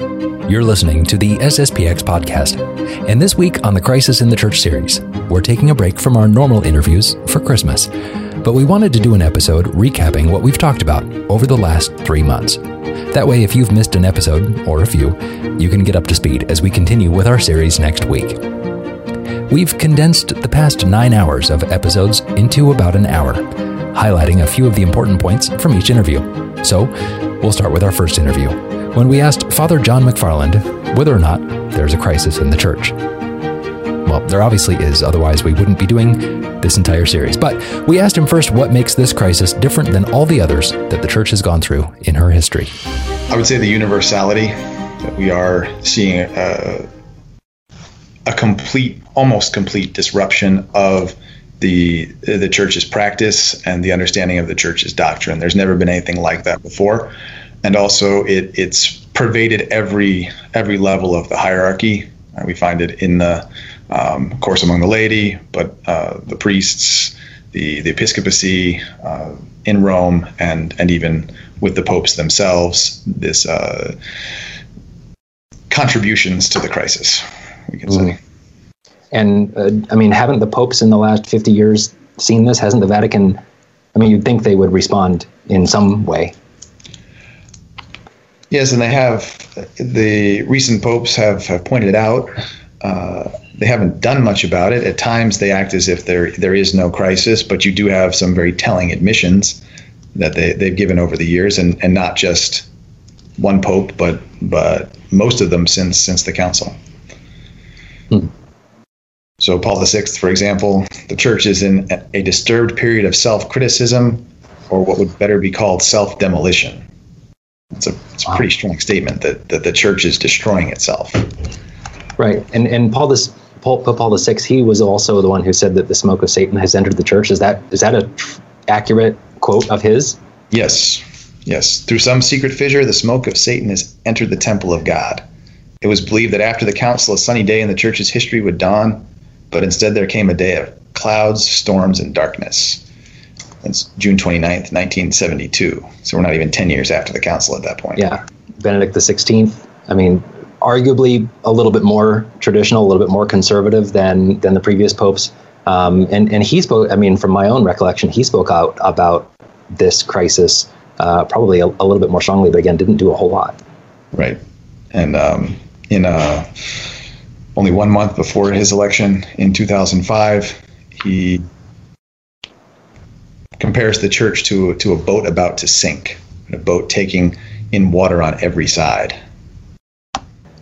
You're listening to the SSPX podcast. And this week on the Crisis in the Church series, we're taking a break from our normal interviews for Christmas. But we wanted to do an episode recapping what we've talked about over the last three months. That way, if you've missed an episode, or a few, you can get up to speed as we continue with our series next week. We've condensed the past nine hours of episodes into about an hour, highlighting a few of the important points from each interview. So, we'll start with our first interview, when we asked Father John McFarland whether or not there's a crisis in the church. Well, there obviously is, otherwise, we wouldn't be doing this entire series. But we asked him first what makes this crisis different than all the others that the church has gone through in her history. I would say the universality that we are seeing a, a complete, almost complete disruption of the the church's practice and the understanding of the church's doctrine. There's never been anything like that before, and also it it's pervaded every every level of the hierarchy. We find it in the um, of course, among the laity, but uh, the priests, the the episcopacy uh, in Rome, and and even with the popes themselves, this uh, contributions to the crisis, we can mm. say. And uh, I mean, haven't the popes in the last fifty years seen this? Hasn't the Vatican? I mean, you'd think they would respond in some way. Yes, and they have. The recent popes have, have pointed out uh, they haven't done much about it. At times, they act as if there there is no crisis, but you do have some very telling admissions that they they've given over the years, and and not just one pope, but but most of them since since the council. Hmm. So Paul VI, for example, the church is in a disturbed period of self-criticism, or what would better be called self-demolition. It's a, it's a pretty strong statement that, that the church is destroying itself. Right, and and Paul this Paul, Paul VI, he was also the one who said that the smoke of Satan has entered the church. Is that is that a tr- accurate quote of his? Yes, yes. Through some secret fissure, the smoke of Satan has entered the temple of God. It was believed that after the council, a sunny day in the church's history would dawn, but instead there came a day of clouds, storms, and darkness. It's June 29th, 1972. So we're not even 10 years after the council at that point. Yeah. Benedict the 16th. I mean, arguably a little bit more traditional, a little bit more conservative than than the previous popes. Um, and and he spoke. I mean, from my own recollection, he spoke out about this crisis uh, probably a, a, little bit more strongly, but again, didn't do a whole lot. Right, and um, in uh, only one month before his election in 2005, he compares the church to to a boat about to sink, a boat taking in water on every side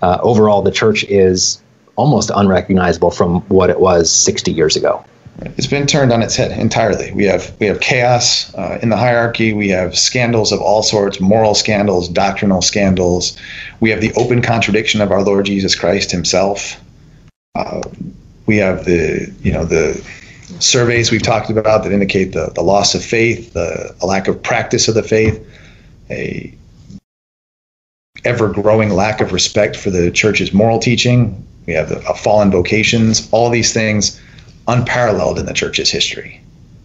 uh, overall, the church is almost unrecognizable from what it was 60 years ago. It's been turned on its head entirely. We have we have chaos uh, in the hierarchy. We have scandals of all sorts, moral scandals, doctrinal scandals. We have the open contradiction of our Lord Jesus Christ Himself. Uh, we have the you know the surveys we've talked about that indicate the, the loss of faith, the a lack of practice of the faith, a ever growing lack of respect for the church's moral teaching. We have a fallen vocations, all these things unparalleled in the church's history.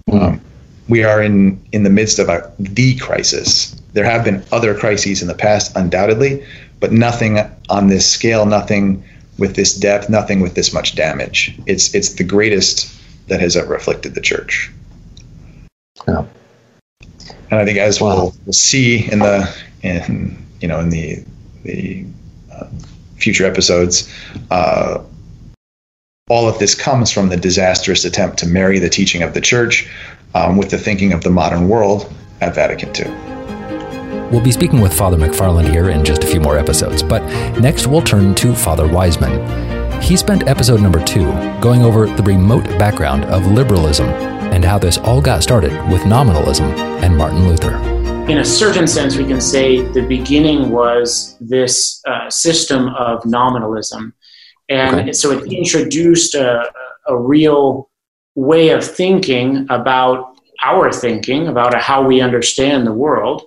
Mm. Um, we are in, in the midst of a, the crisis. There have been other crises in the past, undoubtedly, but nothing on this scale, nothing with this depth, nothing with this much damage. It's it's the greatest that has ever afflicted the church. Yeah. And I think as we'll, we'll see in the in you know in the the uh, future episodes. Uh, all of this comes from the disastrous attempt to marry the teaching of the church um, with the thinking of the modern world at Vatican II. We'll be speaking with Father McFarland here in just a few more episodes, but next we'll turn to Father Wiseman. He spent episode number two going over the remote background of liberalism and how this all got started with nominalism and Martin Luther in a certain sense, we can say the beginning was this uh, system of nominalism. And okay. so it introduced a, a real way of thinking about our thinking, about how we understand the world.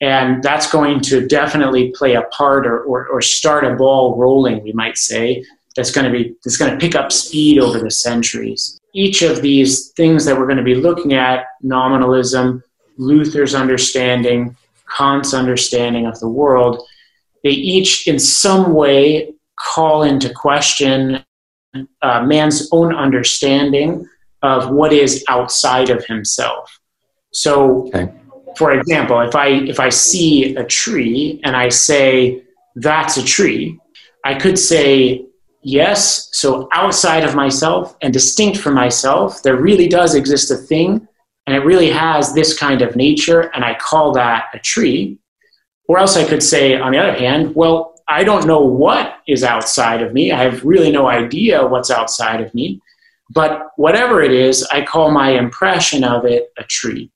And that's going to definitely play a part or, or, or start a ball rolling, we might say, that's going to be that's going to pick up speed over the centuries. Each of these things that we're going to be looking at, nominalism, Luther's understanding, Kant's understanding of the world, they each, in some way, call into question uh, man's own understanding of what is outside of himself. So, okay. for example, if I if I see a tree and I say that's a tree, I could say yes. So outside of myself and distinct from myself, there really does exist a thing, and it really has this kind of nature, and I call that a tree. Or else I could say, on the other hand, well, I don't know what is outside of me. I have really no idea what's outside of me. But whatever it is, I call my impression of it a tree.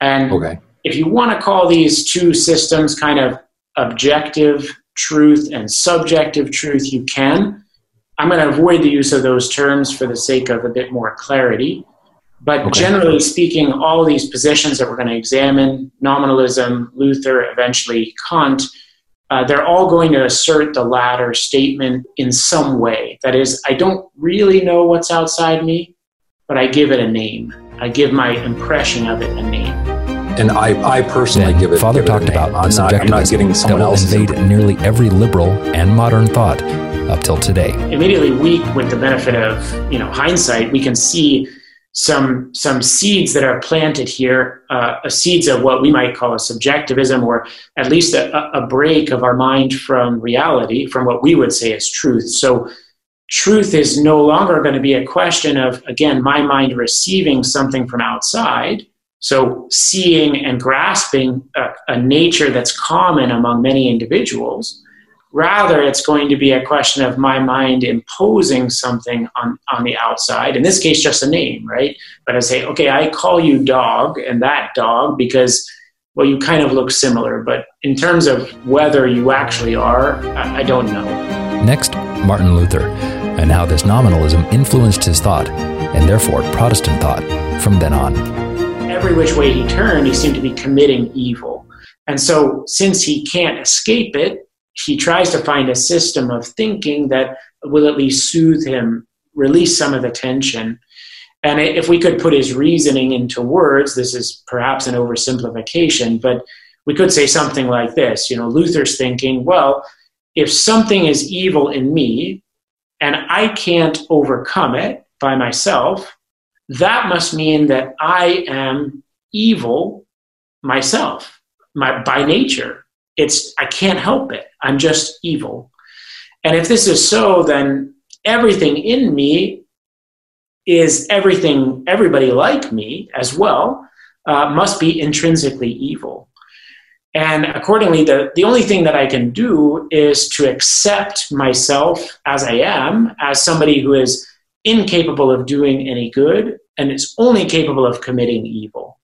And okay. if you want to call these two systems kind of objective truth and subjective truth, you can. I'm going to avoid the use of those terms for the sake of a bit more clarity. But okay. generally speaking, all these positions that we're going to examine nominalism, Luther, eventually Kant uh, they're all going to assert the latter statement in some way. That is, I don't really know what's outside me, but I give it a name. I give my impression of it a name. And I, I personally then give it. Father give talked it about I'm the not, I'm not getting someone that will else invade nearly every liberal and modern thought up till today. Immediately, we, with the benefit of you know hindsight, we can see some some seeds that are planted here, uh, seeds of what we might call a subjectivism, or at least a, a break of our mind from reality, from what we would say is truth. So, truth is no longer going to be a question of again my mind receiving something from outside. So, seeing and grasping a, a nature that's common among many individuals Rather, it's going to be a question of my mind imposing something on, on the outside. In this case, just a name, right? But I say, okay, I call you dog and that dog because, well, you kind of look similar. But in terms of whether you actually are, I, I don't know. Next, Martin Luther, and how this nominalism influenced his thought, and therefore Protestant thought, from then on. Every which way he turned, he seemed to be committing evil. And so, since he can't escape it, he tries to find a system of thinking that will at least soothe him, release some of the tension. And if we could put his reasoning into words, this is perhaps an oversimplification, but we could say something like this. You know, Luther's thinking, well, if something is evil in me and I can't overcome it by myself, that must mean that I am evil myself, my, by nature. It's I can't help it. I'm just evil. And if this is so, then everything in me is everything, everybody like me as well, uh, must be intrinsically evil. And accordingly, the, the only thing that I can do is to accept myself as I am, as somebody who is incapable of doing any good and it's only capable of committing evil.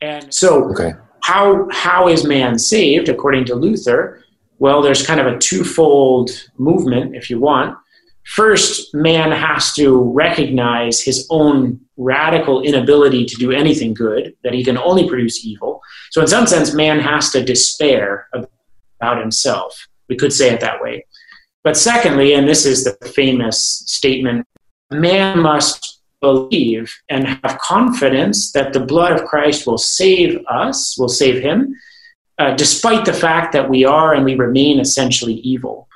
And so, okay how how is man saved according to Luther? Well, there's kind of a twofold movement, if you want. First, man has to recognize his own radical inability to do anything good, that he can only produce evil. So, in some sense, man has to despair about himself. We could say it that way. But secondly, and this is the famous statement man must believe and have confidence that the blood of Christ will save us, will save him, uh, despite the fact that we are and we remain essentially evil.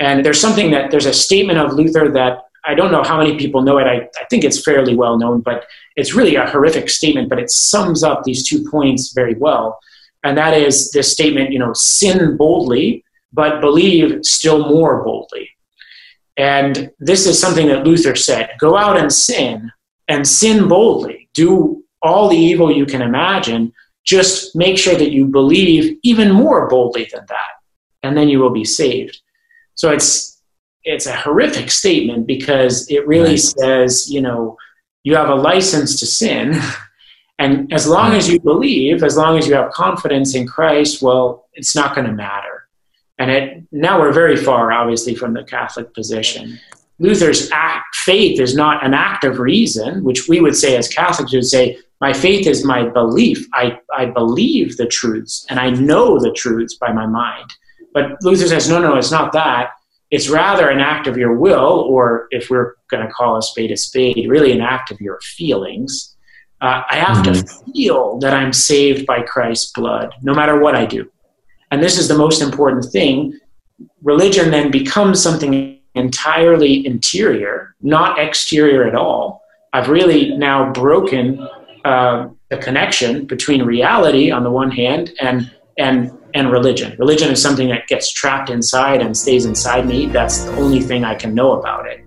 And there's something that there's a statement of Luther that I don't know how many people know it. I, I think it's fairly well known, but it's really a horrific statement, but it sums up these two points very well. And that is this statement, you know, sin boldly, but believe still more boldly. And this is something that Luther said go out and sin, and sin boldly. Do all the evil you can imagine. Just make sure that you believe even more boldly than that, and then you will be saved. So it's it's a horrific statement because it really right. says, you know, you have a license to sin. And as long as you believe, as long as you have confidence in Christ, well, it's not going to matter. And it, now we're very far, obviously, from the Catholic position. Luther's act, faith is not an act of reason, which we would say as Catholics would say, my faith is my belief. I, I believe the truths and I know the truths by my mind. But Luther says, no, no, it's not that. It's rather an act of your will, or if we're going to call a spade a spade, really an act of your feelings. Uh, I have mm-hmm. to feel that I'm saved by Christ's blood, no matter what I do. And this is the most important thing, religion then becomes something entirely interior, not exterior at all. I've really now broken uh, the connection between reality on the one hand and and and religion. Religion is something that gets trapped inside and stays inside me. That's the only thing I can know about it.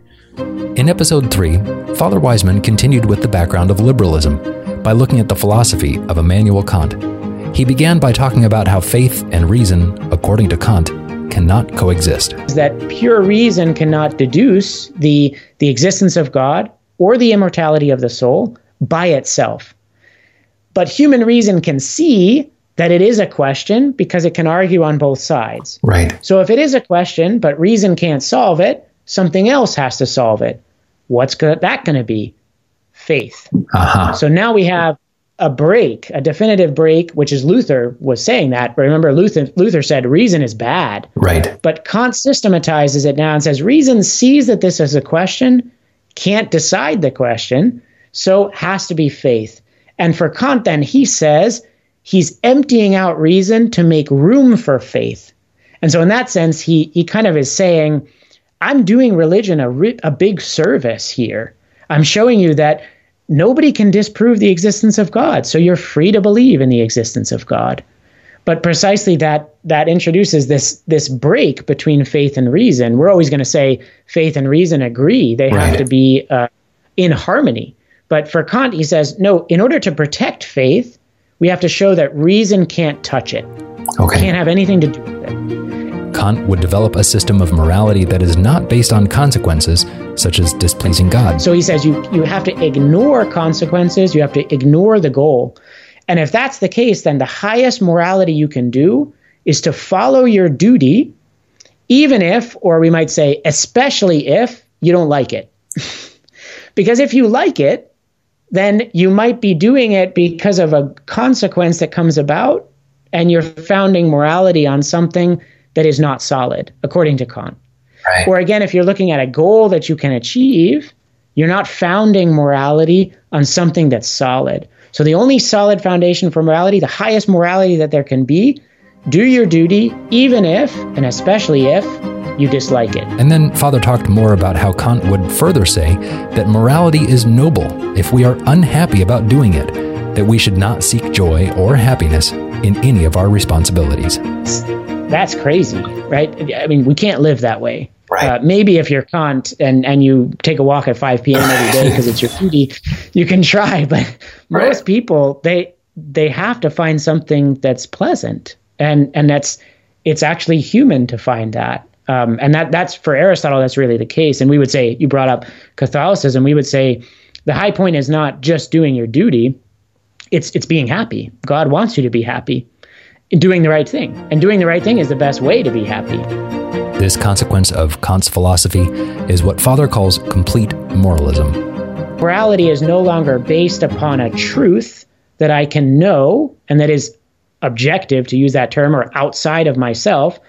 In episode 3, Father Wiseman continued with the background of liberalism by looking at the philosophy of Immanuel Kant. He began by talking about how faith and reason, according to Kant, cannot coexist. That pure reason cannot deduce the, the existence of God or the immortality of the soul by itself. But human reason can see that it is a question because it can argue on both sides. Right. So if it is a question, but reason can't solve it, something else has to solve it. What's that going to be? Faith. Uh-huh. So now we have a break, a definitive break, which is Luther was saying that. Remember, Luther, Luther said reason is bad. Right. But Kant systematizes it now and says reason sees that this is a question, can't decide the question, so has to be faith. And for Kant, then he says he's emptying out reason to make room for faith. And so, in that sense, he he kind of is saying, I'm doing religion a, a big service here. I'm showing you that nobody can disprove the existence of God. So you're free to believe in the existence of God. But precisely that that introduces this this break between faith and reason. We're always going to say faith and reason agree; they right. have to be uh, in harmony. But for Kant, he says no. In order to protect faith, we have to show that reason can't touch it. Okay. Can't have anything to do with it. Kant would develop a system of morality that is not based on consequences, such as displeasing God. So he says you, you have to ignore consequences, you have to ignore the goal. And if that's the case, then the highest morality you can do is to follow your duty, even if, or we might say, especially if you don't like it. because if you like it, then you might be doing it because of a consequence that comes about, and you're founding morality on something that is not solid, according to Kant. Right. Or again, if you're looking at a goal that you can achieve, you're not founding morality on something that's solid. So the only solid foundation for morality, the highest morality that there can be, do your duty, even if, and especially if, you dislike it. And then Father talked more about how Kant would further say that morality is noble if we are unhappy about doing it, that we should not seek joy or happiness in any of our responsibilities that's crazy, right? I mean, we can't live that way. Right. Uh, maybe if you're Kant and, and you take a walk at 5 p.m. every day because it's your duty, you can try. But right. most people, they they have to find something that's pleasant, and and that's it's actually human to find that. Um, and that that's for Aristotle, that's really the case. And we would say you brought up Catholicism. We would say the high point is not just doing your duty; it's it's being happy. God wants you to be happy doing the right thing. And doing the right thing is the best way to be happy. This consequence of Kant's philosophy is what Father calls complete moralism. Morality is no longer based upon a truth that I can know and that is objective, to use that term, or outside of myself.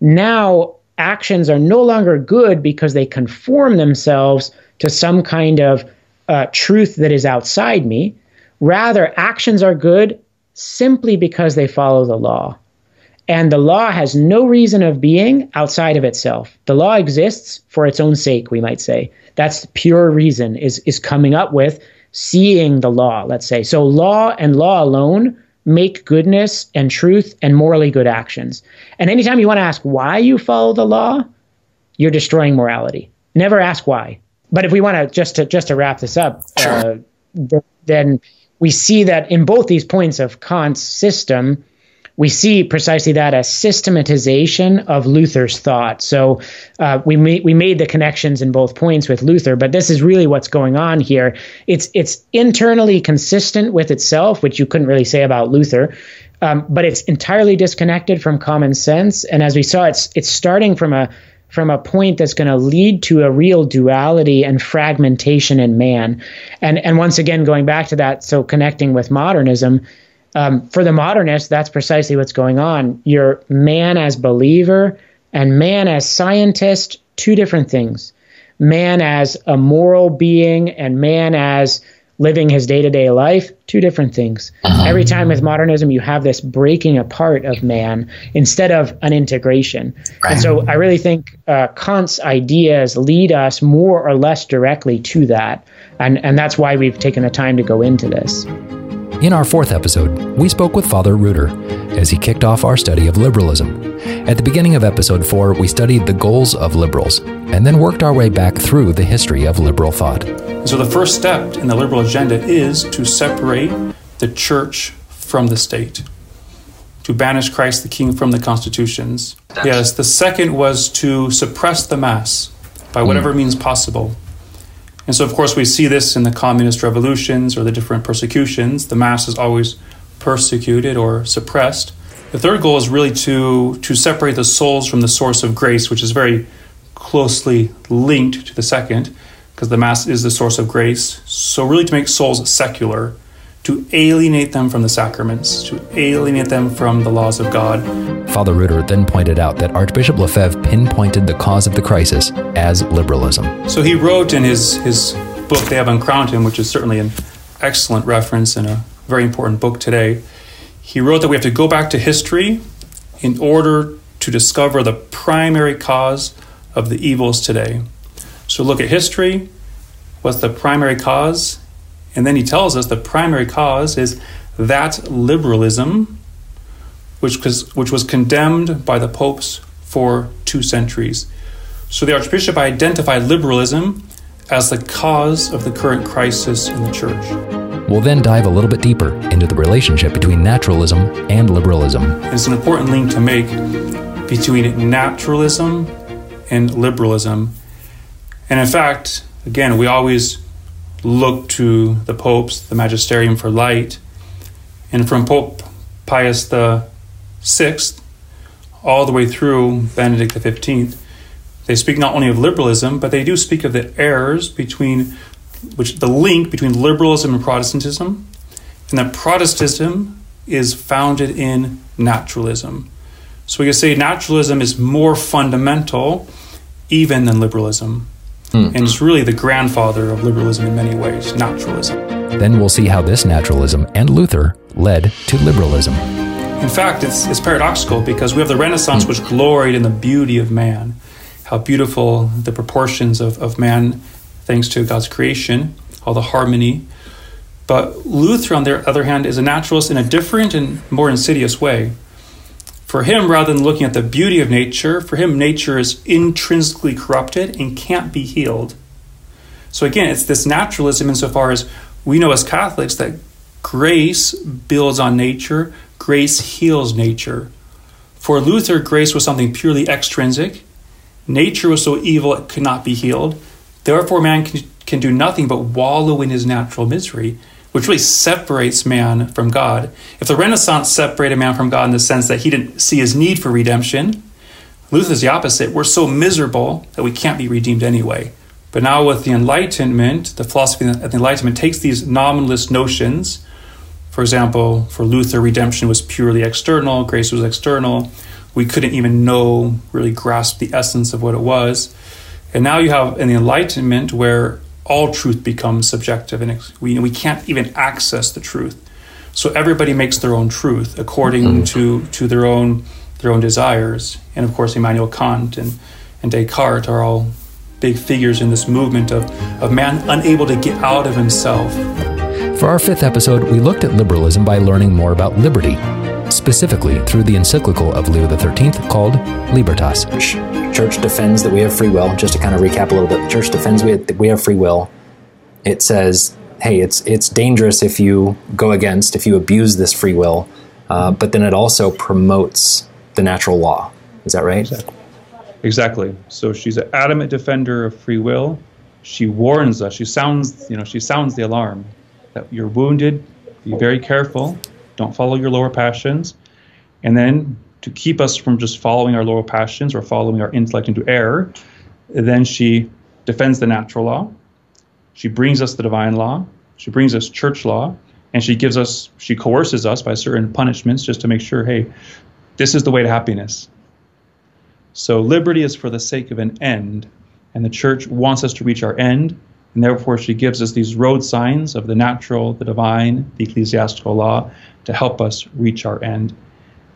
Now, actions are no longer good because they conform themselves to some kind of uh, truth that is outside me. Rather, actions are good simply because they follow the law. And the law has no reason of being outside of itself. The law exists for its own sake, we might say. That's pure reason is is coming up with seeing the law, let's say. So law and law alone make goodness and truth and morally good actions. And anytime you want to ask why you follow the law, you're destroying morality. Never ask why. But if we want to just to just to wrap this up, uh, then we see that in both these points of Kant's system, we see precisely that a systematization of Luther's thought. So uh, we ma- we made the connections in both points with Luther, but this is really what's going on here. It's it's internally consistent with itself, which you couldn't really say about Luther, um, but it's entirely disconnected from common sense. And as we saw, it's it's starting from a from a point that's going to lead to a real duality and fragmentation in man. And and once again, going back to that, so connecting with modernism, um, for the modernist, that's precisely what's going on. You're man as believer and man as scientist, two different things. Man as a moral being and man as living his day to day life, two different things. Uh-huh. Every time with modernism, you have this breaking apart of man instead of an integration. Right. And so I really think uh, Kant's ideas lead us more or less directly to that. And, and that's why we've taken the time to go into this. In our fourth episode, we spoke with Father Reuter as he kicked off our study of liberalism. At the beginning of episode four, we studied the goals of liberals and then worked our way back through the history of liberal thought. So, the first step in the liberal agenda is to separate the church from the state, to banish Christ the King from the constitutions. Yes, the second was to suppress the mass by whatever mm. means possible. And so, of course, we see this in the communist revolutions or the different persecutions. The mass is always persecuted or suppressed. The third goal is really to, to separate the souls from the source of grace, which is very closely linked to the second, because the mass is the source of grace. So, really, to make souls secular, to alienate them from the sacraments, to alienate them from the laws of God. Father Reuter then pointed out that Archbishop Lefebvre pinpointed the cause of the crisis as liberalism. So he wrote in his, his book, They Have Uncrowned Him, which is certainly an excellent reference and a very important book today. He wrote that we have to go back to history in order to discover the primary cause of the evils today. So look at history. What's the primary cause? And then he tells us the primary cause is that liberalism, which was, which was condemned by the popes for two centuries. So the Archbishop identified liberalism as the cause of the current crisis in the church. We'll then dive a little bit deeper into the relationship between naturalism and liberalism. It's an important link to make between naturalism and liberalism. And in fact, again, we always look to the popes, the magisterium for light. And from Pope Pius Sixth all the way through Benedict the Fifteenth, they speak not only of liberalism, but they do speak of the errors between which the link between liberalism and Protestantism, and that Protestantism is founded in naturalism. So we can say naturalism is more fundamental even than liberalism. Hmm. And it's really the grandfather of liberalism in many ways, naturalism. Then we'll see how this naturalism and Luther led to liberalism. In fact, it's, it's paradoxical because we have the Renaissance, hmm. which gloried in the beauty of man, how beautiful the proportions of, of man, thanks to God's creation, all the harmony. But Luther, on the other hand, is a naturalist in a different and more insidious way. For him, rather than looking at the beauty of nature, for him, nature is intrinsically corrupted and can't be healed. So again, it's this naturalism insofar as we know as Catholics that grace builds on nature, grace heals nature. For Luther, grace was something purely extrinsic. Nature was so evil it could not be healed. Therefore, man can, can do nothing but wallow in his natural misery which really separates man from God. If the Renaissance separated man from God in the sense that he didn't see his need for redemption, Luther's the opposite. We're so miserable that we can't be redeemed anyway. But now, with the Enlightenment, the philosophy of the Enlightenment takes these nominalist notions. For example, for Luther, redemption was purely external, grace was external. We couldn't even know, really grasp the essence of what it was. And now you have in the Enlightenment where all truth becomes subjective and we, we can't even access the truth. So everybody makes their own truth according mm-hmm. to, to their own their own desires. And of course, Immanuel Kant and, and Descartes are all big figures in this movement of, of man unable to get out of himself. For our fifth episode, we looked at liberalism by learning more about liberty, specifically through the encyclical of Leo XIII called Libertas. Church defends that we have free will. Just to kind of recap a little bit, the church defends we have, we have free will. It says, hey, it's it's dangerous if you go against, if you abuse this free will, uh, but then it also promotes the natural law. Is that right? Exactly. exactly. So she's an adamant defender of free will. She warns us. She sounds, you know, she sounds the alarm that you're wounded. Be very careful don't follow your lower passions. And then to keep us from just following our lower passions or following our intellect into error, then she defends the natural law. She brings us the divine law. She brings us church law. And she gives us, she coerces us by certain punishments just to make sure, hey, this is the way to happiness. So liberty is for the sake of an end. And the church wants us to reach our end. And therefore, she gives us these road signs of the natural, the divine, the ecclesiastical law to help us reach our end.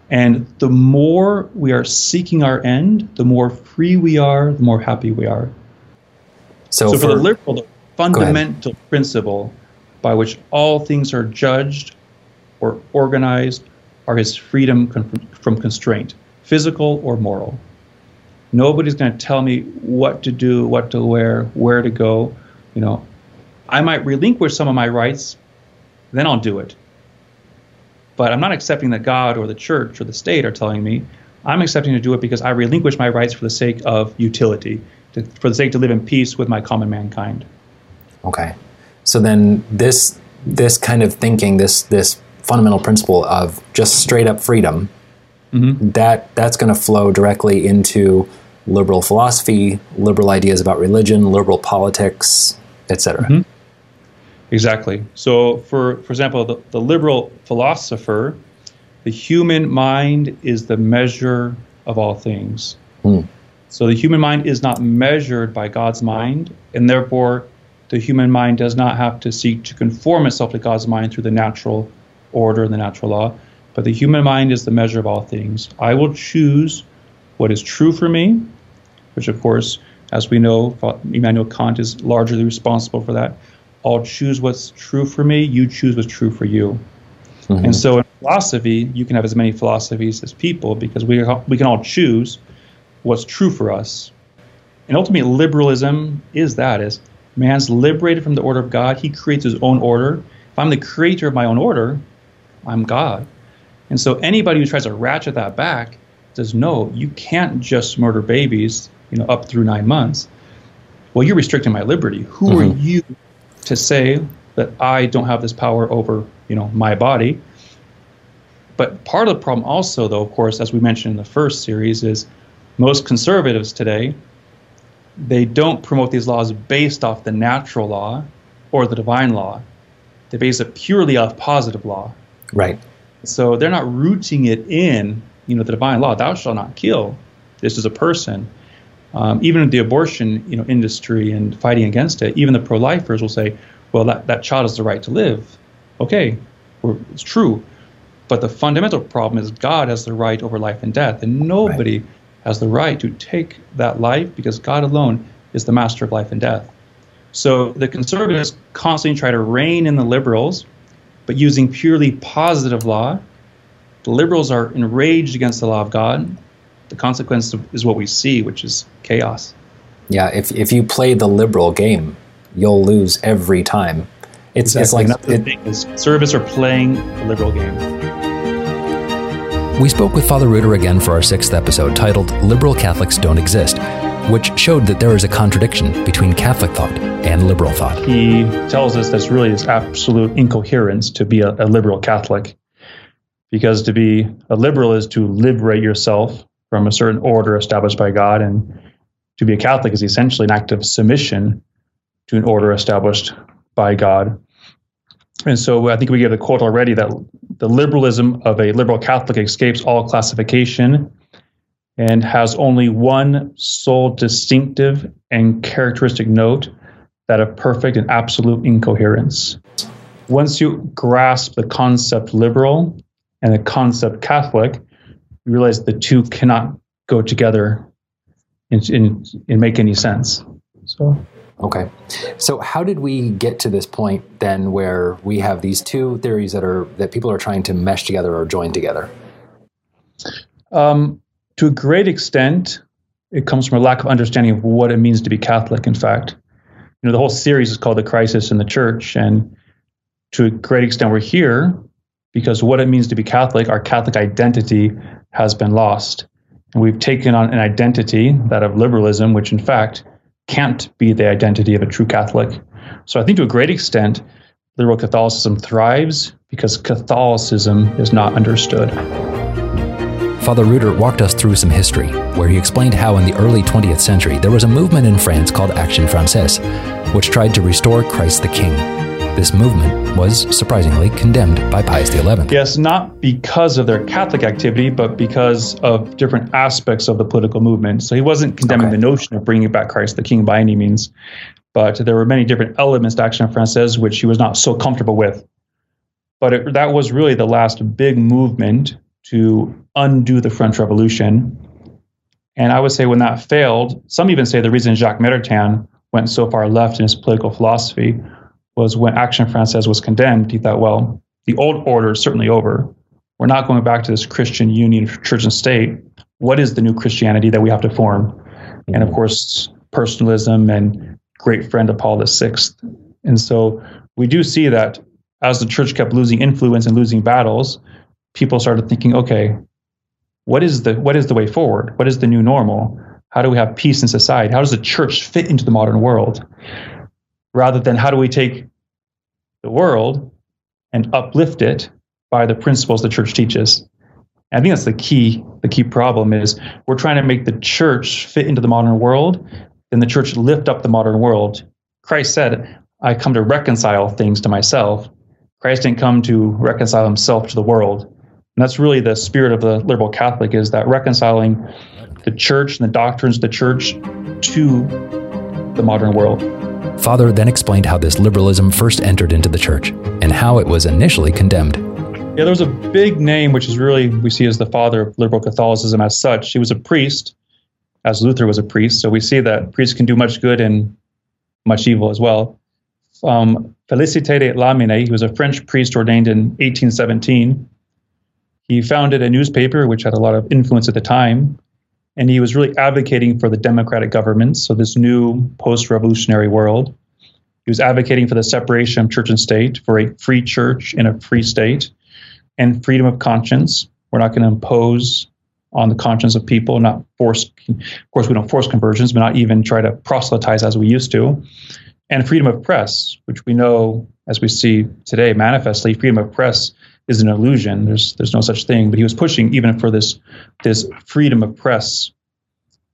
And the more we are seeking our end, the more free we are, the more happy we are. So, so for, for, the liberal, the fundamental principle by which all things are judged or organized are his freedom from constraint, physical or moral. Nobody's going to tell me what to do, what to wear, where to go. You know, I might relinquish some of my rights, then I'll do it. But I'm not accepting that God or the church or the state are telling me. I'm accepting to do it because I relinquish my rights for the sake of utility, to, for the sake to live in peace with my common mankind. Okay. So then this this kind of thinking, this this fundamental principle of just straight up freedom, mm-hmm. that that's going to flow directly into liberal philosophy, liberal ideas about religion, liberal politics, etc. Mm-hmm. Exactly. So, for for example, the, the liberal philosopher, the human mind is the measure of all things. Mm. So the human mind is not measured by God's mind, and therefore the human mind does not have to seek to conform itself to God's mind through the natural order and the natural law. But the human mind is the measure of all things. I will choose what is true for me, which, of course, as we know, Immanuel Kant is largely responsible for that. I'll choose what's true for me, you choose what's true for you. Mm-hmm. And so in philosophy, you can have as many philosophies as people because we, we can all choose what's true for us. And ultimately, liberalism is that is man's liberated from the order of God. He creates his own order. If I'm the creator of my own order, I'm God. And so anybody who tries to ratchet that back says, no, you can't just murder babies, you know, up through nine months. Well, you're restricting my liberty. Who mm-hmm. are you to say that I don't have this power over, you know, my body? But part of the problem also, though, of course, as we mentioned in the first series, is most conservatives today, they don't promote these laws based off the natural law or the divine law. They base it purely off positive law. Right. So they're not rooting it in, you know, the divine law. Thou shalt not kill. This is a person. Um, even the abortion, you know, industry and fighting against it, even the pro-lifers will say, "Well, that, that child has the right to live." Okay, it's true, but the fundamental problem is God has the right over life and death, and nobody right. has the right to take that life because God alone is the master of life and death. So the conservatives constantly try to rein in the liberals but using purely positive law. The liberals are enraged against the law of God. The consequence is what we see, which is chaos. Yeah, if, if you play the liberal game, you'll lose every time. It's, exactly. it's like it, is service are playing the liberal game. We spoke with Father Reuter again for our sixth episode titled Liberal Catholics Don't Exist which showed that there is a contradiction between Catholic thought and liberal thought. He tells us that's really this absolute incoherence to be a, a liberal Catholic, because to be a liberal is to liberate yourself from a certain order established by God, and to be a Catholic is essentially an act of submission to an order established by God. And so I think we gave the quote already that the liberalism of a liberal Catholic escapes all classification and has only one sole distinctive and characteristic note that of perfect and absolute incoherence. Once you grasp the concept liberal and the concept Catholic, you realize the two cannot go together and, and, and make any sense. So. Okay. So how did we get to this point then where we have these two theories that are that people are trying to mesh together or join together? Um, to a great extent, it comes from a lack of understanding of what it means to be Catholic, in fact. You know, the whole series is called The Crisis in the Church. And to a great extent, we're here because what it means to be Catholic, our Catholic identity has been lost. And we've taken on an identity, that of liberalism, which in fact can't be the identity of a true Catholic. So I think to a great extent, liberal Catholicism thrives because Catholicism is not understood. Father Reuter walked us through some history, where he explained how in the early 20th century there was a movement in France called Action Francaise, which tried to restore Christ the King. This movement was surprisingly condemned by Pius XI. Yes, not because of their Catholic activity, but because of different aspects of the political movement. So he wasn't condemning okay. the notion of bringing back Christ the King by any means. but there were many different elements to Action Française which he was not so comfortable with. But it, that was really the last big movement to undo the French Revolution. And I would say when that failed, some even say the reason Jacques Maritain went so far left in his political philosophy was when Action Française was condemned, he thought, well, the old order is certainly over. We're not going back to this Christian union of church and state. What is the new Christianity that we have to form? Mm-hmm. And of course, personalism and great friend of Paul VI. And so we do see that as the church kept losing influence and losing battles, people started thinking, okay, what is the what is the way forward? What is the new normal? How do we have peace in society? How does the church fit into the modern world? Rather than how do we take the world and uplift it by the principles the church teaches. I think that's the key. The key problem is we're trying to make the church fit into the modern world, then the church lift up the modern world. Christ said, I come to reconcile things to myself. Christ didn't come to reconcile himself to the world. And that's really the spirit of the liberal Catholic is that reconciling the church and the doctrines of the church to the modern world. Father then explained how this liberalism first entered into the church and how it was initially condemned. Yeah, there was a big name which is really we see as the father of liberal Catholicism as such. He was a priest, as Luther was a priest, so we see that priests can do much good and much evil as well. Um, Félicité de Lamennais, he was a French priest ordained in 1817. He founded a newspaper which had a lot of influence at the time, and he was really advocating for the democratic government, so this new post-revolutionary world. He was advocating for the separation of church and state, for a free church in a free state, and freedom of conscience. We're not going to impose on the conscience of people, not force. Of course, we don't force conversions, but not even try to proselytize as we used to. And freedom of press, which we know, as we see today, manifestly, freedom of press is an illusion. There's there's no such thing. But he was pushing even for this this freedom of press,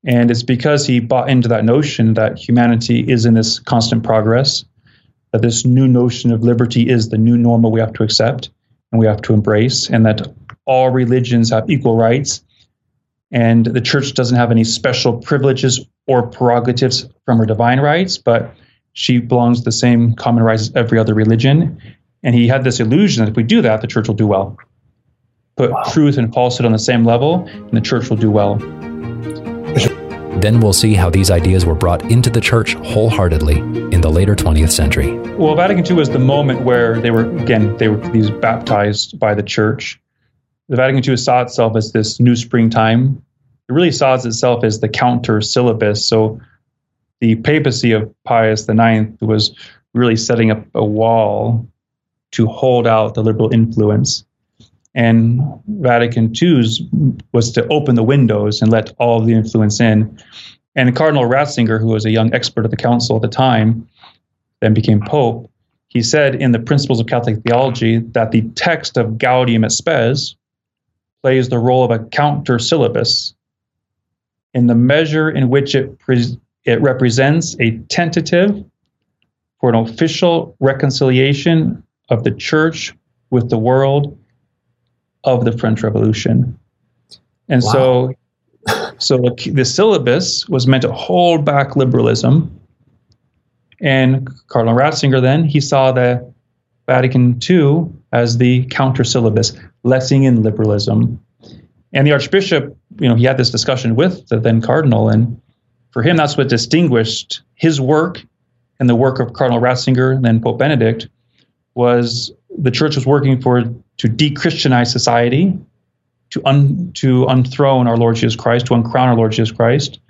and it's because he bought into that notion that humanity is in this constant progress, that this new notion of liberty is the new normal we have to accept and we have to embrace, and that all religions have equal rights, and the church doesn't have any special privileges or prerogatives from her divine rights, but she belongs to the same common rights as every other religion and he had this illusion that if we do that, the church will do well. Put wow. truth and falsehood on the same level, and the church will do well. Then we'll see how these ideas were brought into the church wholeheartedly in the later 20th century. Well, Vatican II was the moment where they were, again, they were these baptized by the church. The Vatican II saw itself as this new springtime. It really saw itself as the counter syllabus. So the papacy of Pius IX was really setting up a wall to hold out the liberal influence. And Vatican II's was to open the windows and let all of the influence in. And Cardinal Ratzinger, who was a young expert of the council at the time, then became Pope, he said in the Principles of Catholic Theology that the text of Gaudium et Spes plays the role of a counter syllabus in the measure in which it, pre- it represents a tentative for an official reconciliation of the church with the world of the French Revolution. And wow. so so the syllabus was meant to hold back liberalism. And Cardinal Ratzinger then he saw the Vatican II as the counter syllabus, letting in liberalism. And the Archbishop, you know, he had this discussion with the then Cardinal, and for him, that's what distinguished his work and the work of Cardinal Ratzinger and then Pope Benedict was the church was working for to de-Christianize society, to un, to unthrone our Lord Jesus Christ, to uncrown our Lord Jesus Christ,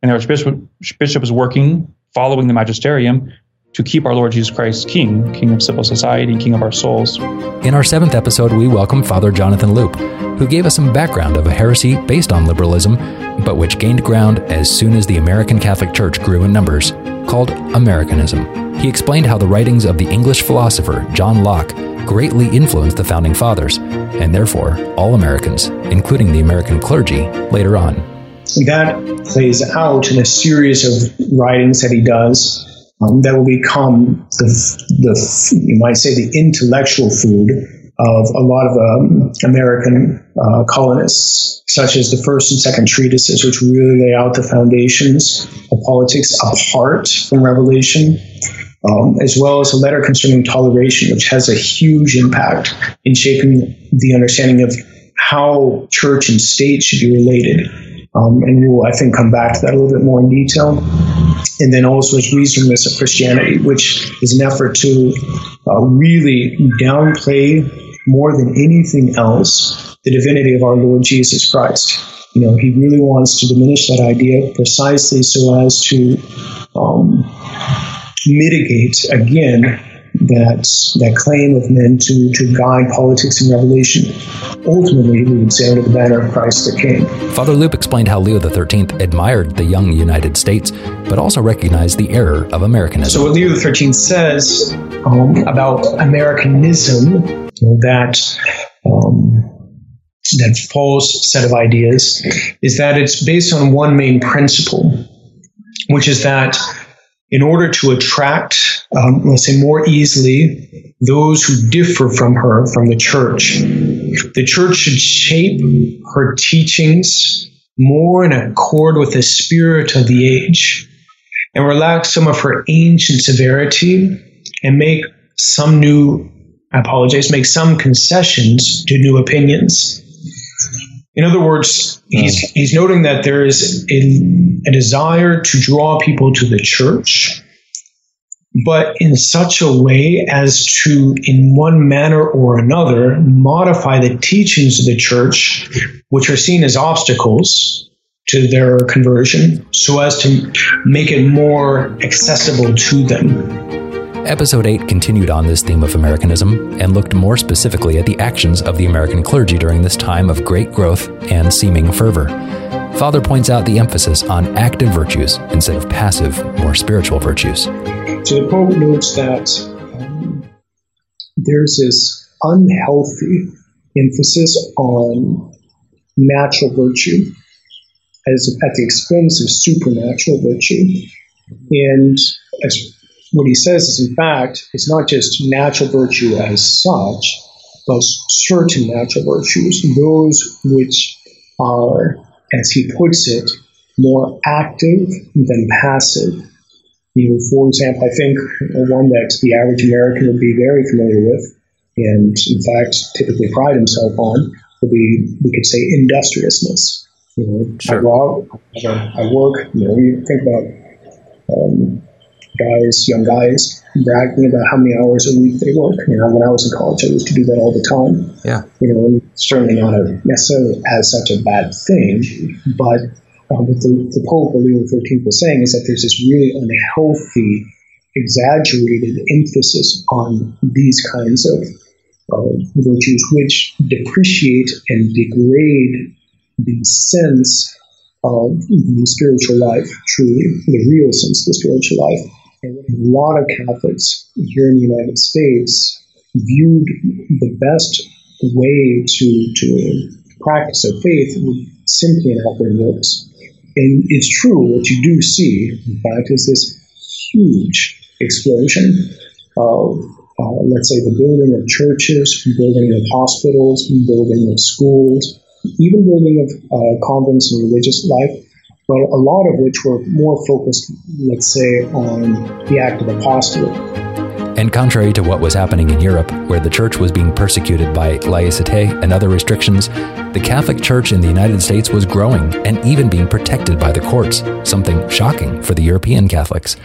and the Archbishop Bishop is working, following the magisterium, to keep our Lord Jesus Christ King, King of civil society, King of our souls. In our seventh episode, we welcome Father Jonathan Loop, who gave us some background of a heresy based on liberalism, but which gained ground as soon as the American Catholic Church grew in numbers, called Americanism. He explained how the writings of the English philosopher John Locke greatly influenced the founding fathers, and therefore all Americans, including the American clergy, later on. That plays out in a series of writings that he does um, that will become the, the, you might say, the intellectual food of a lot of um, American uh, colonists, such as the first and second treatises, which really lay out the foundations of politics apart from Revelation, um, as well as a letter concerning toleration, which has a huge impact in shaping the understanding of how church and state should be related. Um, and we'll, I think, come back to that a little bit more in detail. And then also as reasonableness of Christianity, which is an effort to uh, really downplay more than anything else the divinity of our Lord Jesus Christ. You know, he really wants to diminish that idea precisely so as to um, mitigate, again, that that claim of men to, to guide politics and revelation. Ultimately, we would say under the banner of Christ the King. Father Loop explained how Leo XIII admired the young United States, but also recognized the error of Americanism. So, what Leo XIII says um, about Americanism, that um, that false set of ideas, is that it's based on one main principle, which is that in order to attract, um, let's say, more easily those who differ from her, from the church. The church should shape her teachings more in accord with the spirit of the age and relax some of her ancient severity and make some new, I apologize, make some concessions to new opinions. In other words, he's, hmm. he's noting that there is a, a desire to draw people to the church, but in such a way as to, in one manner or another, modify the teachings of the church, which are seen as obstacles to their conversion, so as to make it more accessible to them. Episode 8 continued on this theme of Americanism and looked more specifically at the actions of the American clergy during this time of great growth and seeming fervor. Father points out the emphasis on active virtues instead of passive, more spiritual virtues. So the Pope notes that um, there's this unhealthy emphasis on natural virtue as at the expense of supernatural virtue. And as what he says is, in fact, it's not just natural virtue as such, but certain natural virtues, those which are, as he puts it, more active than passive. You know, for example, I think one that the average American would be very familiar with, and in fact, typically pride himself on, would be, we could say, industriousness. You know, sure. I, go I work, you know, you think about um, guys, young guys, bragging about how many hours a week they work. You know, when I was in college, I used to do that all the time. Yeah. You know, certainly not a, necessarily as such a bad thing, but um, what the, the Pope Leo XIII was saying is that there's this really unhealthy, exaggerated emphasis on these kinds of uh, virtues, which depreciate and degrade the sense of the spiritual life, truly, the real sense of the spiritual life. And a lot of Catholics here in the United States viewed the best way to, to practice their faith simply in outward works. And it's true, what you do see, in fact, is this huge explosion of, uh, let's say, the building of churches, building of hospitals, building of schools, even building of uh, convents and religious life but a lot of which were more focused, let's say, on the act of apostolate. And contrary to what was happening in Europe, where the church was being persecuted by laicite and other restrictions, the Catholic Church in the United States was growing and even being protected by the courts, something shocking for the European Catholics.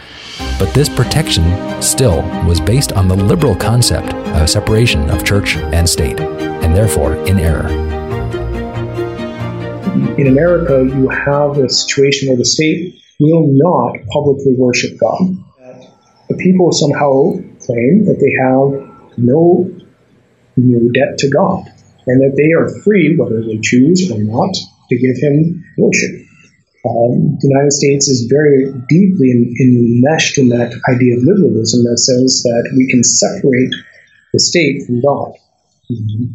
But this protection still was based on the liberal concept of separation of church and state, and therefore in error in America, you have a situation where the state will not publicly worship God. The people somehow claim that they have no, no debt to God and that they are free, whether they choose or not, to give Him worship. Um, the United States is very deeply in, enmeshed in that idea of liberalism that says that we can separate the state from God.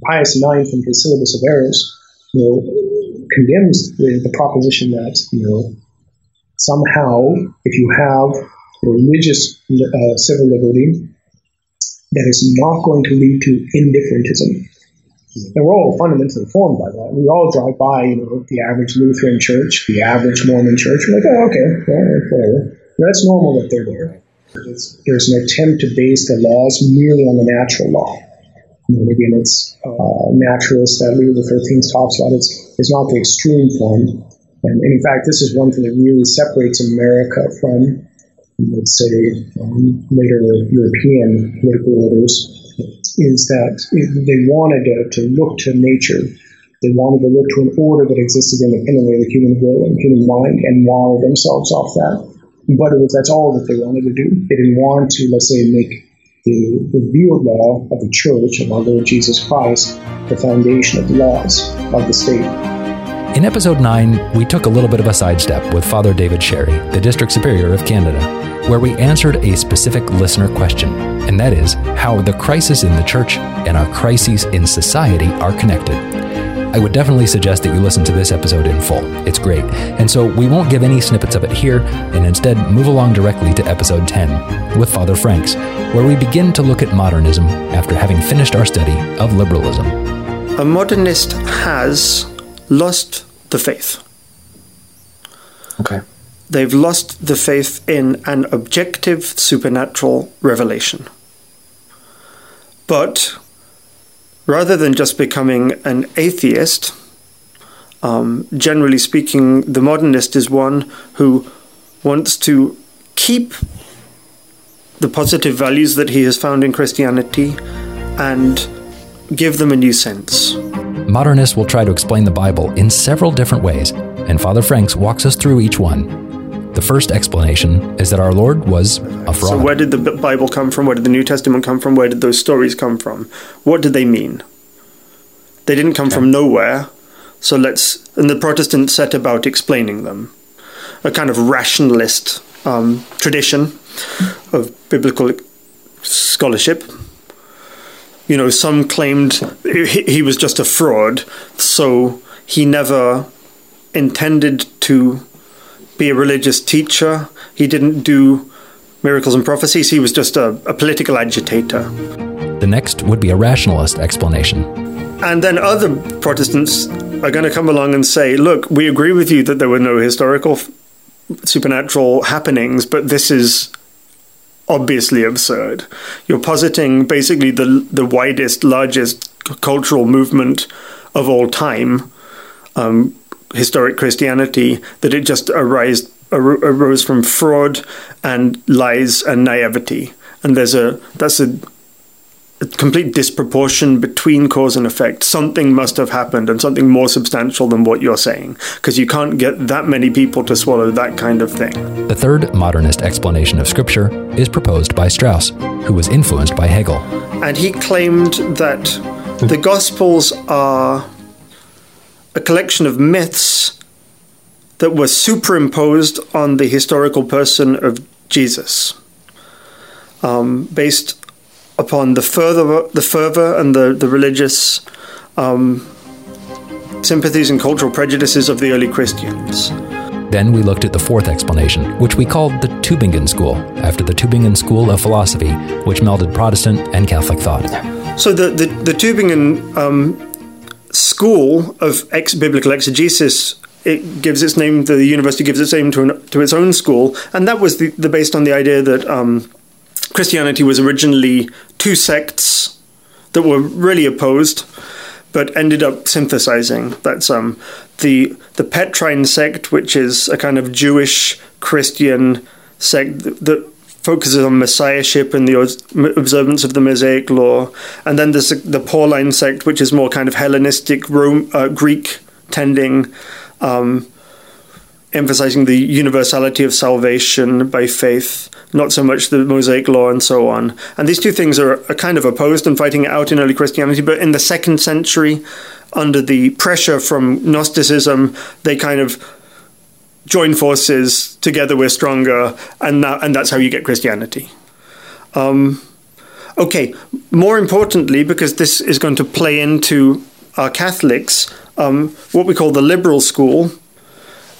Pius IX, in his Syllabus of Errors, you know, condemns the, the proposition that you know somehow if you have religious uh, civil liberty, that is not going to lead to indifferentism. And we're all fundamentally informed by that. We all drive by, you know, the average Lutheran church, the average Mormon church. We're like, oh, okay, well, whatever. That's normal that they're there. There's an attempt to base the laws merely on the natural law. And again, it's uh, naturalist that the Thirteenth talks about. It's, it's not the extreme form. And, in fact, this is one thing that really separates America from, let's say, um, later European political orders is that they wanted to, to look to nature. They wanted to look to an order that existed independently of the human will and human mind and model themselves off that. But that's all that they wanted to do. They didn't want to, let's say, make the revealed law of the church of our Lord Jesus Christ the foundation of the laws of the state. In episode 9, we took a little bit of a sidestep with Father David Sherry, the District Superior of Canada, where we answered a specific listener question, and that is how the crisis in the church and our crises in society are connected. I would definitely suggest that you listen to this episode in full. It's great. And so we won't give any snippets of it here and instead move along directly to episode 10 with Father Franks, where we begin to look at modernism after having finished our study of liberalism. A modernist has lost the faith. Okay. They've lost the faith in an objective supernatural revelation. But rather than just becoming an atheist, um, generally speaking, the modernist is one who wants to keep the positive values that he has found in Christianity and give them a new sense. Modernists will try to explain the Bible in several different ways, and Father Franks walks us through each one. The first explanation is that our Lord was a fraud. So, where did the Bible come from? Where did the New Testament come from? Where did those stories come from? What did they mean? They didn't come okay. from nowhere. So let's, and the Protestants set about explaining them. A kind of rationalist um, tradition of biblical scholarship you know, some claimed he was just a fraud, so he never intended to be a religious teacher. He didn't do miracles and prophecies. He was just a, a political agitator. The next would be a rationalist explanation. And then other Protestants are going to come along and say, look, we agree with you that there were no historical supernatural happenings, but this is obviously absurd. You're positing basically the the widest, largest cultural movement of all time, um, historic Christianity, that it just arose arose from fraud and lies and naivety. And there's a that's a a complete disproportion between cause and effect. Something must have happened and something more substantial than what you're saying, because you can't get that many people to swallow that kind of thing. The third modernist explanation of Scripture is proposed by Strauss, who was influenced by Hegel. And he claimed that the Gospels are a collection of myths that were superimposed on the historical person of Jesus. Um, based upon the further the fervor and the the religious um, sympathies and cultural prejudices of the early Christians. Then we looked at the fourth explanation, which we called the Tübingen School, after the Tübingen School of Philosophy, which melded Protestant and Catholic thought. So the the, the Tübingen um, School of ex- biblical exegesis it gives its name. The university gives its name to an, to its own school, and that was the, the based on the idea that um, Christianity was originally two sects that were really opposed, but ended up synthesizing. That's um, the the Petrine sect, which is a kind of Jewish Christian sect that focuses on messiahship and the observance of the Mosaic law, and then there's the Pauline sect, which is more kind of Hellenistic, Rome, uh, Greek tending. Um, emphasizing the universality of salvation by faith, not so much the Mosaic law and so on. And these two things are, are kind of opposed and fighting it out in early Christianity. But in the second century, under the pressure from Gnosticism, they kind of join forces. Together, we're stronger, and that, and that's how you get Christianity. Um, okay, more importantly, because this is going to play into our Catholics, um, what we call the liberal school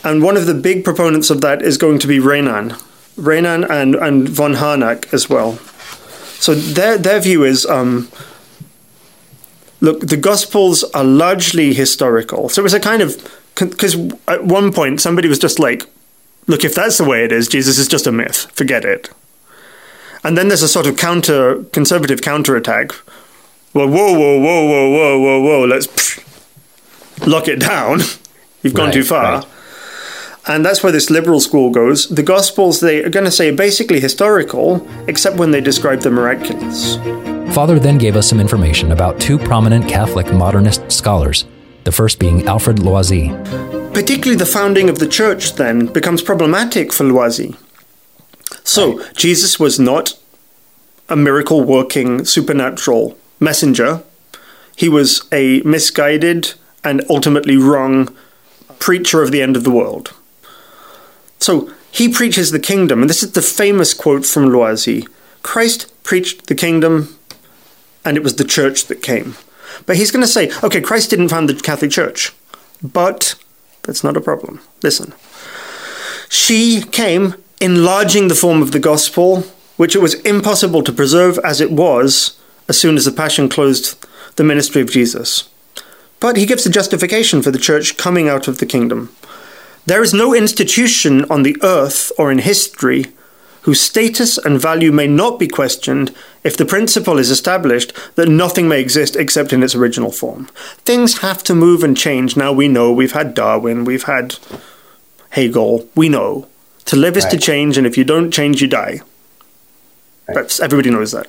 and one of the big proponents of that is going to be Renan. Renan and, and von Harnack as well. So their their view is. Um, look, the Gospels are largely historical. So it's a kind of because at one point somebody was just like, "Look, if that's the way it is, Jesus is just a myth. Forget it." And then there's a sort of counter conservative counterattack. Well, whoa, whoa, whoa, whoa, whoa, whoa, whoa. Let's pff, lock it down. You've gone Right, too far. right. And that's where this liberal school goes. The Gospels, they are going to say, are basically historical, except when they describe the miraculous. Father then gave us some information about two prominent Catholic modernist scholars, the first being Alfred Loisy. Particularly the founding of the church then becomes problematic for Loisy. So, Jesus was not a miracle working supernatural messenger. He was a misguided and ultimately wrong preacher of the end of the world. So, he preaches the kingdom, and this is the famous quote from Loisy Christ preached the kingdom, and it was the church that came. But he's going to say, okay, Christ didn't found the Catholic Church, but that's not a problem. Listen. She came enlarging the form of the gospel, which it was impossible to preserve as it was as soon as the Passion closed the ministry of Jesus. But he gives a justification for the church coming out of the kingdom. There is no institution on the earth or in history whose status and value may not be questioned if the principle is established that nothing may exist except in its original form. Things have to move and change. Now we know we've had Darwin, we've had Hegel, we know. To live is to change, and if you don't change, you die. That's, everybody knows that.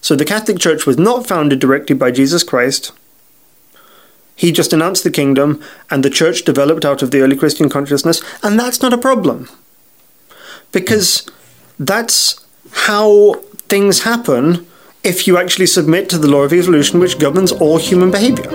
So the Catholic Church was not founded directly by Jesus Christ. He just announced the kingdom, and the church developed out of the early Christian consciousness, and that's not a problem. Because that's how things happen if you actually submit to the law of evolution, which governs all human behavior.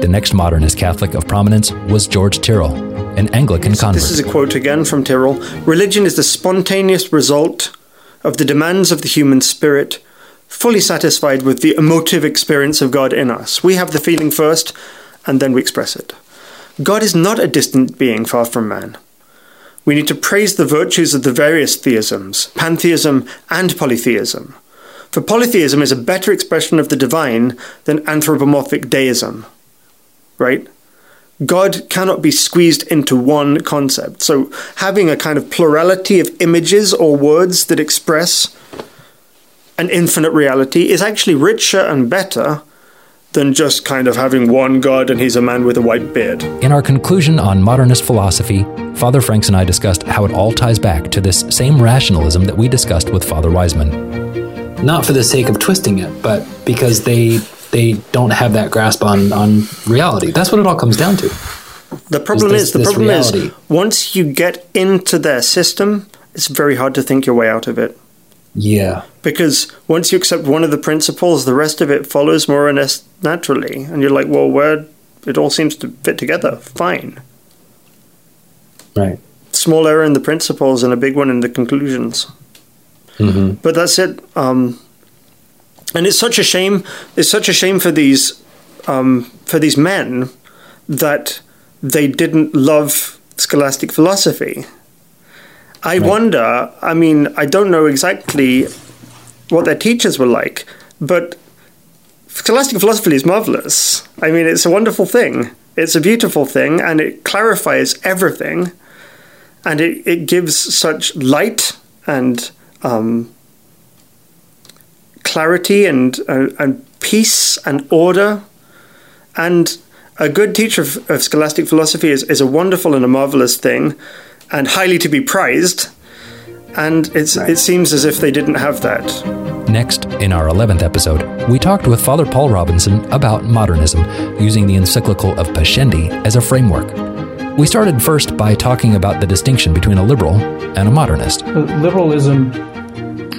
The next modernist Catholic of prominence was George Tyrrell, an Anglican convert. This is a quote again from Tyrrell Religion is the spontaneous result of the demands of the human spirit, fully satisfied with the emotive experience of God in us. We have the feeling first, and then we express it. God is not a distant being far from man. We need to praise the virtues of the various theisms, pantheism and polytheism. For polytheism is a better expression of the divine than anthropomorphic deism. Right? God cannot be squeezed into one concept. So, having a kind of plurality of images or words that express an infinite reality is actually richer and better than just kind of having one God and he's a man with a white beard. In our conclusion on modernist philosophy, Father Franks and I discussed how it all ties back to this same rationalism that we discussed with Father Wiseman. Not for the sake of twisting it, but because they they don't have that grasp on on reality. That's what it all comes down to. The problem this- is, the problem reality. is, once you get into their system, it's very hard to think your way out of it. Yeah. Because once you accept one of the principles, the rest of it follows more or less naturally. And you're like, well, where it all seems to fit together, fine. Right. Small error in the principles and a big one in the conclusions. hmm But that's it. Um, and it's such a shame. It's such a shame for these um, for these men that they didn't love scholastic philosophy. I wonder. I mean, I don't know exactly what their teachers were like, but scholastic philosophy is marvelous. I mean, it's a wonderful thing. It's a beautiful thing, and it clarifies everything, and it, it gives such light and um, clarity and, uh, and peace and order. And a good teacher of, of scholastic philosophy is, is a wonderful and a marvelous thing and highly to be prized. And it's, it seems as if they didn't have that. Next, in our 11th episode, we talked with Father Paul Robinson about modernism, using the encyclical of Pascendi as a framework. We started first by talking about the distinction between a liberal and a modernist. liberalism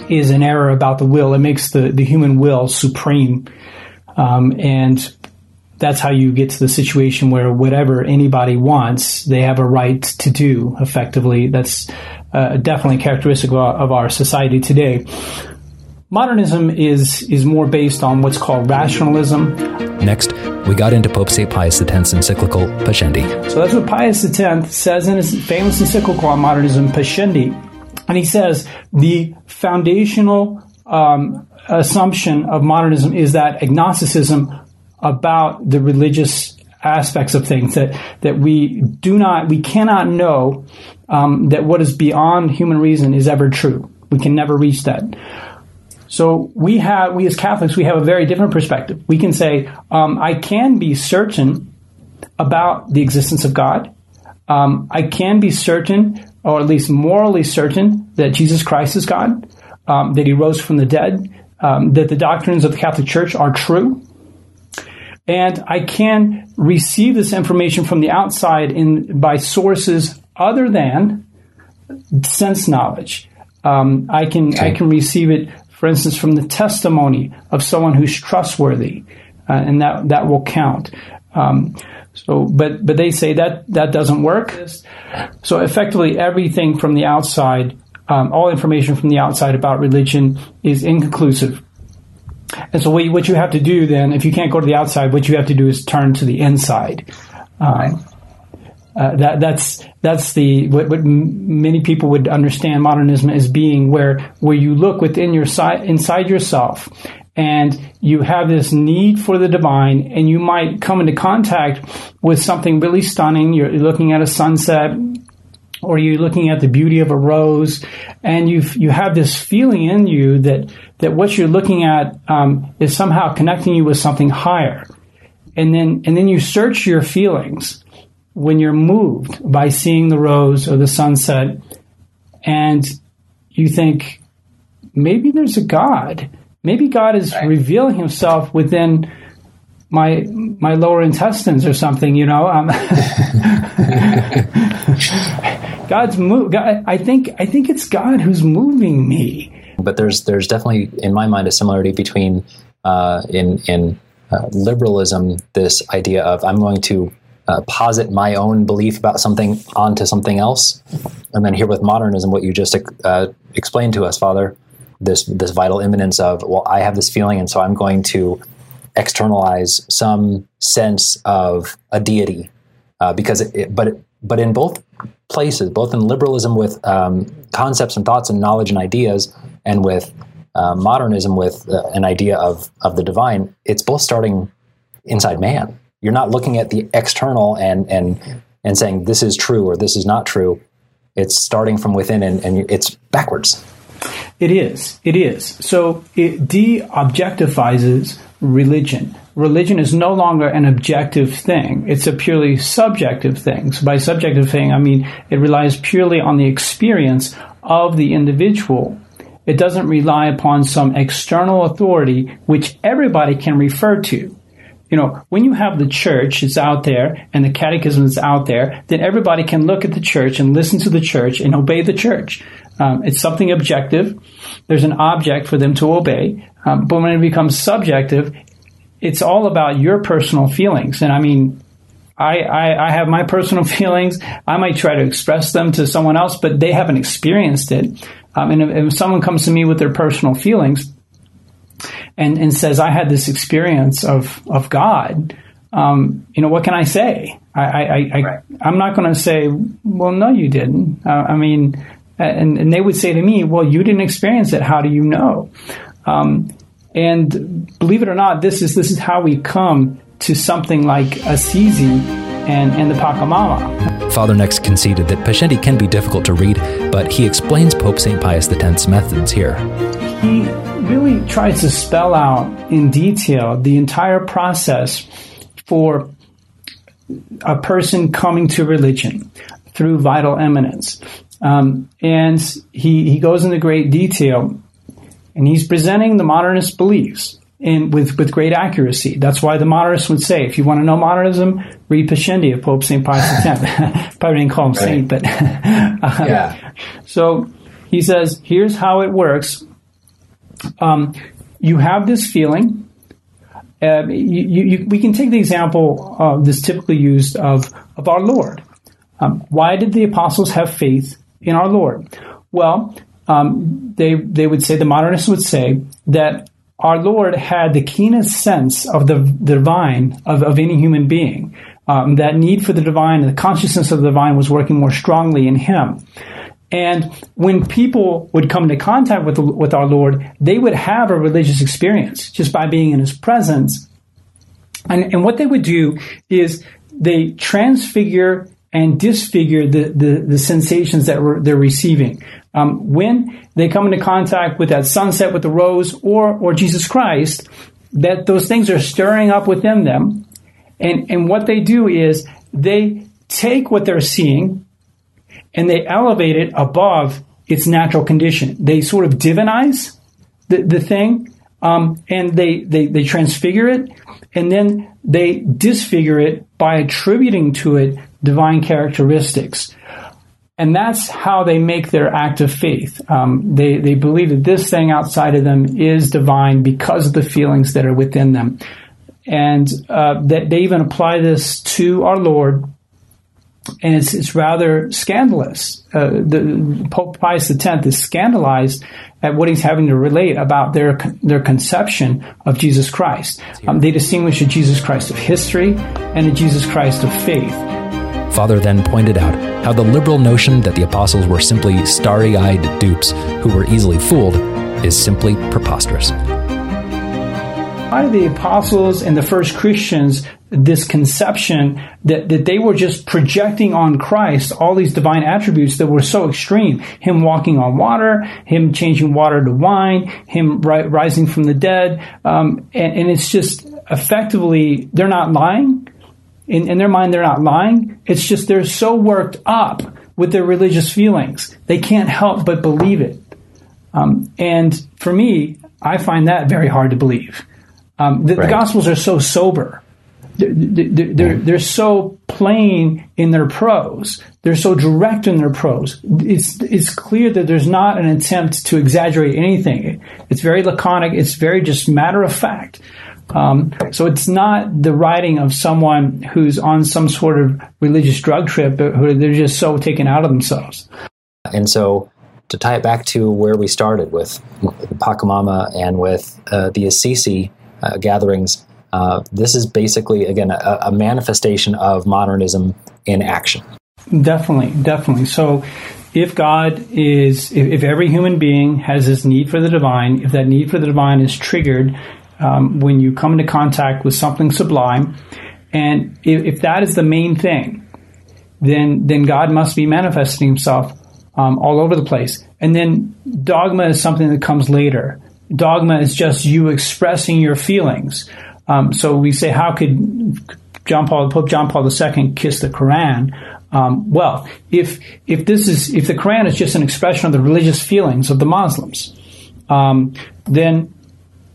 is an error about the will. It makes the, the human will supreme. Um, and that's how you get to the situation where whatever anybody wants, they have a right to do effectively. That's uh, definitely characteristic of our, of our society today. Modernism is, is more based on what's called rationalism. Next, we got into Pope St. Pius X's encyclical Pascendi. So that's what Pius X says in his famous encyclical on modernism, Pascendi. And he says the foundational um, assumption of modernism is that agnosticism about the religious aspects of things that that we do not we cannot know um, that what is beyond human reason is ever true. We can never reach that. So we have we as Catholics we have a very different perspective. We can say um, I can be certain about the existence of God. Um, I can be certain, or at least morally certain, that Jesus Christ is God, um, that He rose from the dead, um, that the doctrines of the Catholic Church are true, and I can receive this information from the outside in by sources other than sense knowledge. Um, I can okay. I can receive it, for instance, from the testimony of someone who's trustworthy, uh, and that that will count. Um, so, but but they say that that doesn't work. So effectively, everything from the outside, um, all information from the outside about religion is inconclusive. And so, what you, what you have to do then, if you can't go to the outside, what you have to do is turn to the inside. Um, uh, that that's that's the what, what, many people would understand modernism as being, where where you look within your side inside yourself and you have this need for the divine and you might come into contact with something really stunning you're looking at a sunset or you're looking at the beauty of a rose? And you you have this feeling in you that that what you're looking at um, is somehow connecting you with something higher. And then and then you search your feelings when you're moved by seeing the rose or the sunset. And you think maybe there's a god. Maybe God is right. revealing Himself within my my lower intestines or something. You know, um, God's move. God, I think I think it's God who's moving me. But there's there's definitely in my mind a similarity between uh, in in uh, liberalism this idea of I'm going to uh, posit my own belief about something onto something else, and then here with modernism, what you just uh, explained to us, Father, this this vital immanence of well i have this feeling and so i'm going to externalize some sense of a deity uh, because it, it, but but in both places both in liberalism with um, concepts and thoughts and knowledge and ideas and with uh, modernism with uh, an idea of of the divine it's both starting inside man you're not looking at the external and and and saying this is true or this is not true it's starting from within and, and it's backwards it is. It is. So it de objectifies religion. Religion is no longer an objective thing. It's a purely subjective thing. So by subjective thing, I mean it relies purely on the experience of the individual. It doesn't rely upon some external authority which everybody can refer to. You know, when you have the church, it's out there, and the catechism is out there, then everybody can look at the church and listen to the church and obey the church. Um, it's something objective. There's an object for them to obey. Um, but when it becomes subjective, it's all about your personal feelings. And I mean, I, I, I, have my personal feelings. I might try to express them to someone else, but they haven't experienced it. Um, and if, if, someone comes to me with their personal feelings and, and says, I had this experience of, of God, um, you know, what can I say? I, I, I, right. I'm not going to say, well, no, you didn't. Uh, I mean, and, and they would say to me, well, you didn't experience it. How do you know? Um, and believe it or not, this is, this is how we come to something like Assisi and, and the Pachamama. Father next conceded that Pascendi can be difficult to read, but he explains Pope St. Pius X's methods here. He really tries to spell out in detail the entire process for a person coming to religion through vital immanence. Um, and he, he goes into great detail and he's presenting the modernist beliefs in, with, with great accuracy. That's why the modernists would say, if you want to know modernism, read Pascendi of Pope St. Pius X. Probably didn't call him right. saint, but uh, yeah. So he says, here's how it works. Um, you have this feeling. Uh, you, you, we can take the example of this typically used of, of our Lord. Um, why did the apostles have faith in our Lord? Well, um, they they would say the modernists would say that our Lord had the keenest sense of the, the divine of, of any human being. Um, that need for the divine and the consciousness of the divine was working more strongly in him. And when people would come into contact with, the, with our Lord, they would have a religious experience just by being in his presence. And, and what they would do is they transfigure and disfigure the, the, the sensations that they're receiving. Um, when they come into contact with that sunset with the rose or, or Jesus Christ, that those things are stirring up within them. And, and what they do is they take what they're seeing and they elevate it above its natural condition. They sort of divinize the, the thing um, and they, they, they transfigure it and then they disfigure it by attributing to it divine characteristics. And that's how they make their act of faith. Um, they, they believe that this thing outside of them is divine because of the feelings that are within them. And uh, that they even apply this to our Lord and it's, it's rather scandalous. Uh, the Pope Pius X is scandalized at what he's having to relate about their their conception of Jesus Christ. Um, they distinguish a Jesus Christ of history and a Jesus Christ of faith. Father then pointed out how the liberal notion that the apostles were simply starry eyed dupes who were easily fooled is simply preposterous. Why do the apostles and the first Christians this conception that, that they were just projecting on Christ all these divine attributes that were so extreme. Him walking on water, him changing water to wine, him ri- rising from the dead. Um, and, and, it's just effectively, they're not lying. In, in their mind, they're not lying. It's just they're so worked up with their religious feelings. They can't help but believe it. Um, and for me, I find that very hard to believe. Um, the, right. the Gospels are so sober they're, they're, they're so plain in their prose. They're so direct in their prose. It's, it's clear that there's not an attempt to exaggerate anything. It's very laconic. It's very just matter of fact. Um, so it's not the writing of someone who's on some sort of religious drug trip, but who they're just so taken out of themselves. And so to tie it back to where we started with Pachamama and with uh, the Assisi uh, gatherings, uh, this is basically, again, a, a manifestation of modernism in action. Definitely, definitely. So, if God is, if, if, every human being has this need for the divine, if that need for the divine is triggered um, when you come into contact with something sublime, and if, if, that is the main thing, then then God must be manifesting Himself um, all over the place. And then dogma is something that comes later. Dogma is just you expressing your feelings. Um, so we say, how could John Paul, Pope John Paul II kiss the Quran? Um, well, if if this is if the Quran is just an expression of the religious feelings of the Muslims, um, then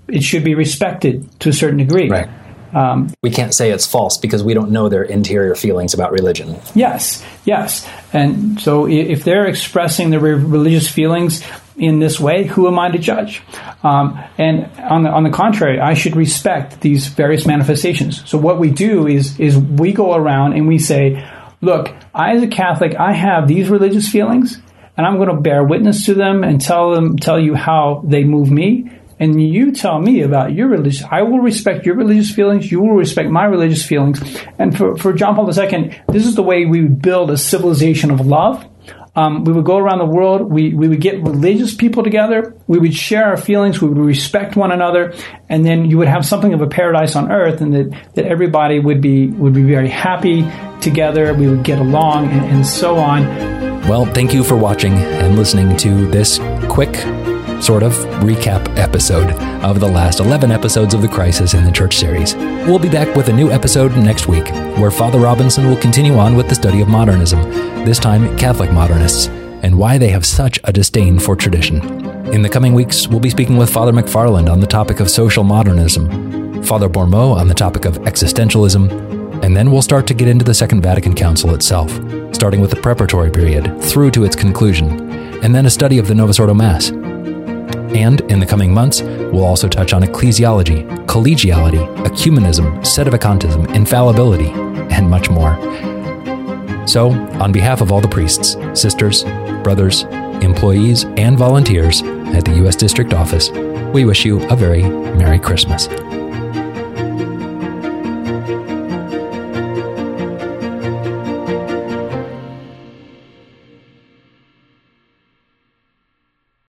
it should be respected to a certain degree. Right. Um, we can't say it's false because we don't know their interior feelings about religion. Yes, yes. And so if they're expressing their religious feelings in this way, who am I to judge? Um, and on the, on the contrary, I should respect these various manifestations. So what we do is is we go around and we say, look, I as a Catholic, I have these religious feelings, and I'm going to bear witness to them and tell them tell you how they move me and you tell me about your religious, I will respect your religious feelings. You will respect my religious feelings. And for, for John Paul II, this is the way we would build a civilization of love. Um, we would go around the world. We, we would get religious people together. We would share our feelings. We would respect one another. And then you would have something of a paradise on earth and that, that everybody would be, would be very happy together. We would get along and, and so on. Well, thank you for watching and listening to this quick sort of recap episode of the last 11 episodes of the Crisis in the Church series. We'll be back with a new episode next week, where Father Robinson will continue on with the study of modernism, this time Catholic modernists, and why they have such a disdain for tradition. In the coming weeks, we'll be speaking with Father McFarland on the topic of social modernism, Father Bourmaud on the topic of existentialism, and then we'll start to get into the Second Vatican Council itself, starting with the preparatory period through to its conclusion, and then a study of the Novus Ordo Mass. And in the coming months, we'll also touch on ecclesiology, collegiality, ecumenism, sedevacantism, infallibility, and much more. So, on behalf of all the priests, sisters, brothers, employees, and volunteers at the U.S. District Office, we wish you a very Merry Christmas.